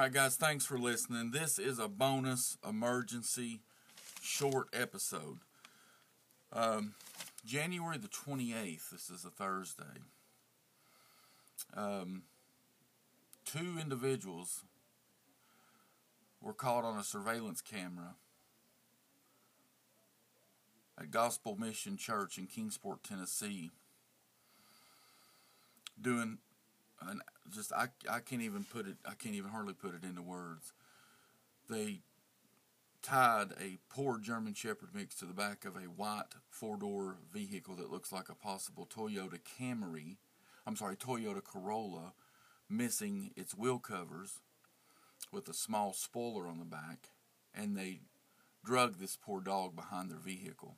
right, guys, thanks for listening. This is a bonus emergency short episode. Um, January the 28th, this is a Thursday. Um, two individuals were caught on a surveillance camera at Gospel Mission Church in Kingsport, Tennessee, doing an just I I can't even put it I can't even hardly put it into words. They tied a poor German Shepherd mix to the back of a white four-door vehicle that looks like a possible Toyota Camry. I'm sorry, Toyota Corolla, missing its wheel covers with a small spoiler on the back, and they drug this poor dog behind their vehicle.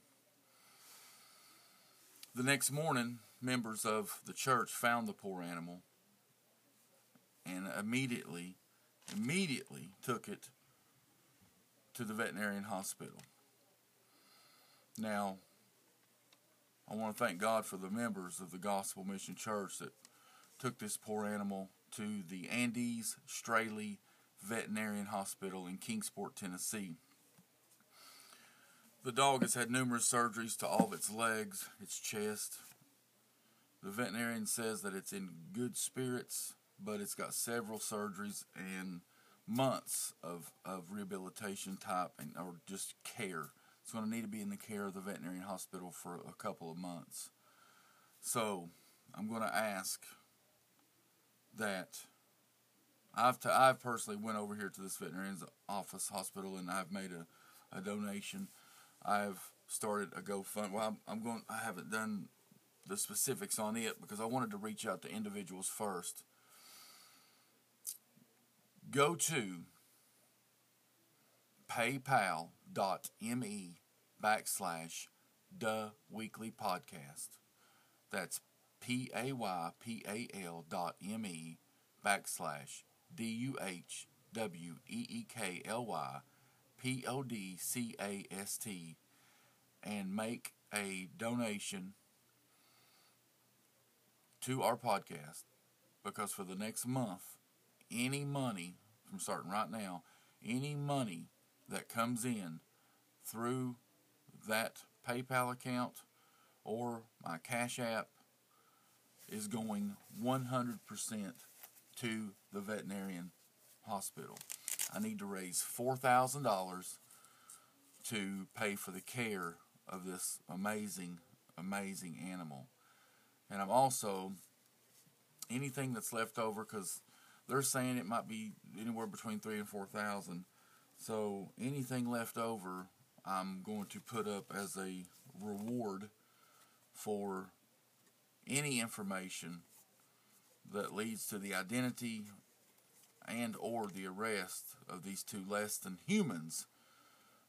The next morning, members of the church found the poor animal and immediately, immediately took it to the veterinarian hospital. Now, I want to thank God for the members of the Gospel Mission Church that took this poor animal to the Andes Straley Veterinarian Hospital in Kingsport, Tennessee. The dog has had numerous surgeries to all of its legs, its chest. The veterinarian says that it's in good spirits, but it's got several surgeries and months of, of rehabilitation type and or just care. It's going to need to be in the care of the veterinarian hospital for a couple of months. So I'm going to ask that I've I've personally went over here to this veterinarian's office hospital and I've made a, a donation. I've started a GoFund. Well, I'm, I'm going. I haven't done the specifics on it because I wanted to reach out to individuals first. Go to paypal.me backslash Duh weekly podcast. That's P A Y P A L dot M E backslash D U H W E E K L Y P O D C A S T and make a donation to our podcast because for the next month, any money from starting right now, any money that comes in through that PayPal account or my Cash App is going 100% to the veterinarian hospital. I need to raise $4,000 to pay for the care of this amazing, amazing animal. And I'm also, anything that's left over, because they're saying it might be anywhere between three and 4,000. So anything left over, I'm going to put up as a reward for any information that leads to the identity and or the arrest of these two less than humans.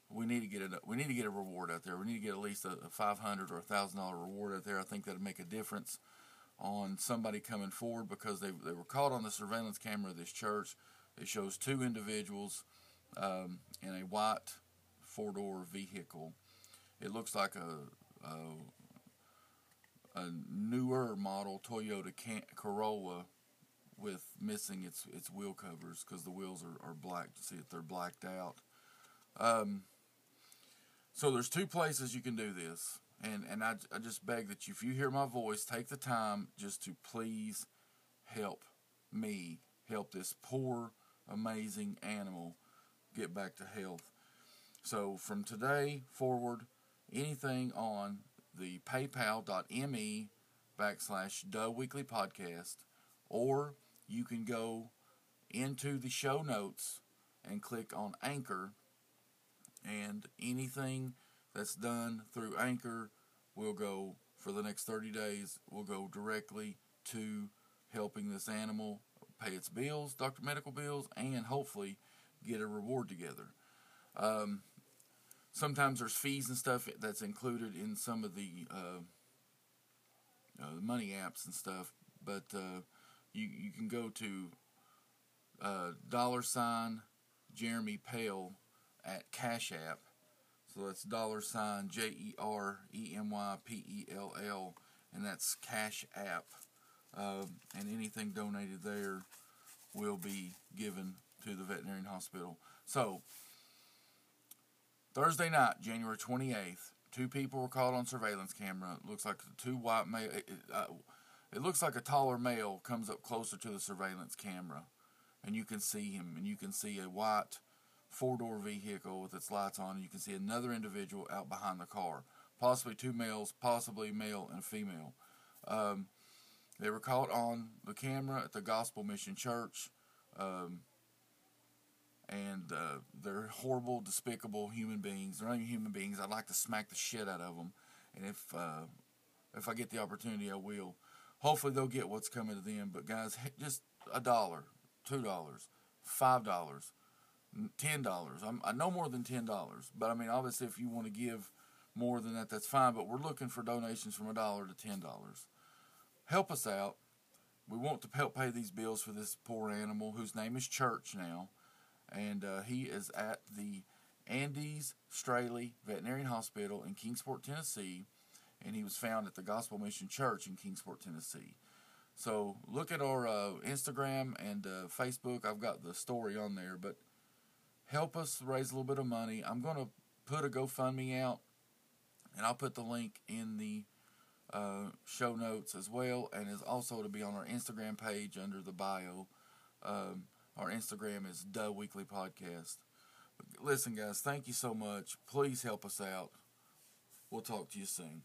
We need to get a we need to get a reward out there. We need to get at least a, a 500 or a thousand dollar reward out there. I think that'd make a difference on somebody coming forward because they, they were caught on the surveillance camera of this church it shows two individuals um, in a white four-door vehicle it looks like a, a a newer model Toyota Corolla with missing its its wheel covers because the wheels are, are black. See if they're blacked out. Um, so there's two places you can do this, and and I, I just beg that you, if you hear my voice, take the time just to please help me help this poor, amazing animal get back to health. So from today forward, anything on the paypal.me backslash Duh weekly podcast, or you can go into the show notes and click on Anchor, and anything that's done through Anchor will go for the next 30 days, we'll go directly to helping this animal pay its bills, doctor medical bills, and hopefully get a reward together. Um, sometimes there's fees and stuff that's included in some of the uh, uh, money apps and stuff, but uh, you you can go to uh, dollar sign Jeremy Pell at Cash App. So that's dollar sign J E R E M Y P E L L, and that's Cash App. Uh, and anything donated there will be given to the veterinarian hospital. So, Thursday night, January 28th, two people were caught on surveillance camera. It looks like two white male. It, uh, it looks like a taller male comes up closer to the surveillance camera, and you can see him, and you can see a white four door vehicle with its lights on, you can see another individual out behind the car, possibly two males, possibly male and female. Um, they were caught on the camera at the Gospel Mission Church. Um, and uh, they're horrible, despicable human beings. They're not even human beings. I'd like to smack the shit out of them, and if uh, if I get the opportunity, I will. Hopefully, they'll get what's coming to them. But guys, just a dollar, two dollars, five dollars, ten dollars. i'm no more than ten dollars, but I mean, obviously, if you want to give more than that, that's fine. But we're looking for donations from a dollar to ten dollars. Help us out. We want to help pay these bills for this poor animal whose name is Church now and uh, he is at the Andes Straley Veterinarian Hospital in Kingsport, Tennessee, and he was found at the Gospel Mission Church in Kingsport, Tennessee. So look at our uh, Instagram and uh, Facebook. I've got the story on there, but help us raise a little bit of money. I'm going to put a GoFundMe out, and I'll put the link in the uh, show notes as well, and is also to be on our Instagram page under the bio. Um, our Instagram is Duh Weekly Podcast. Listen, guys, thank you so much. Please help us out. We'll talk to you soon.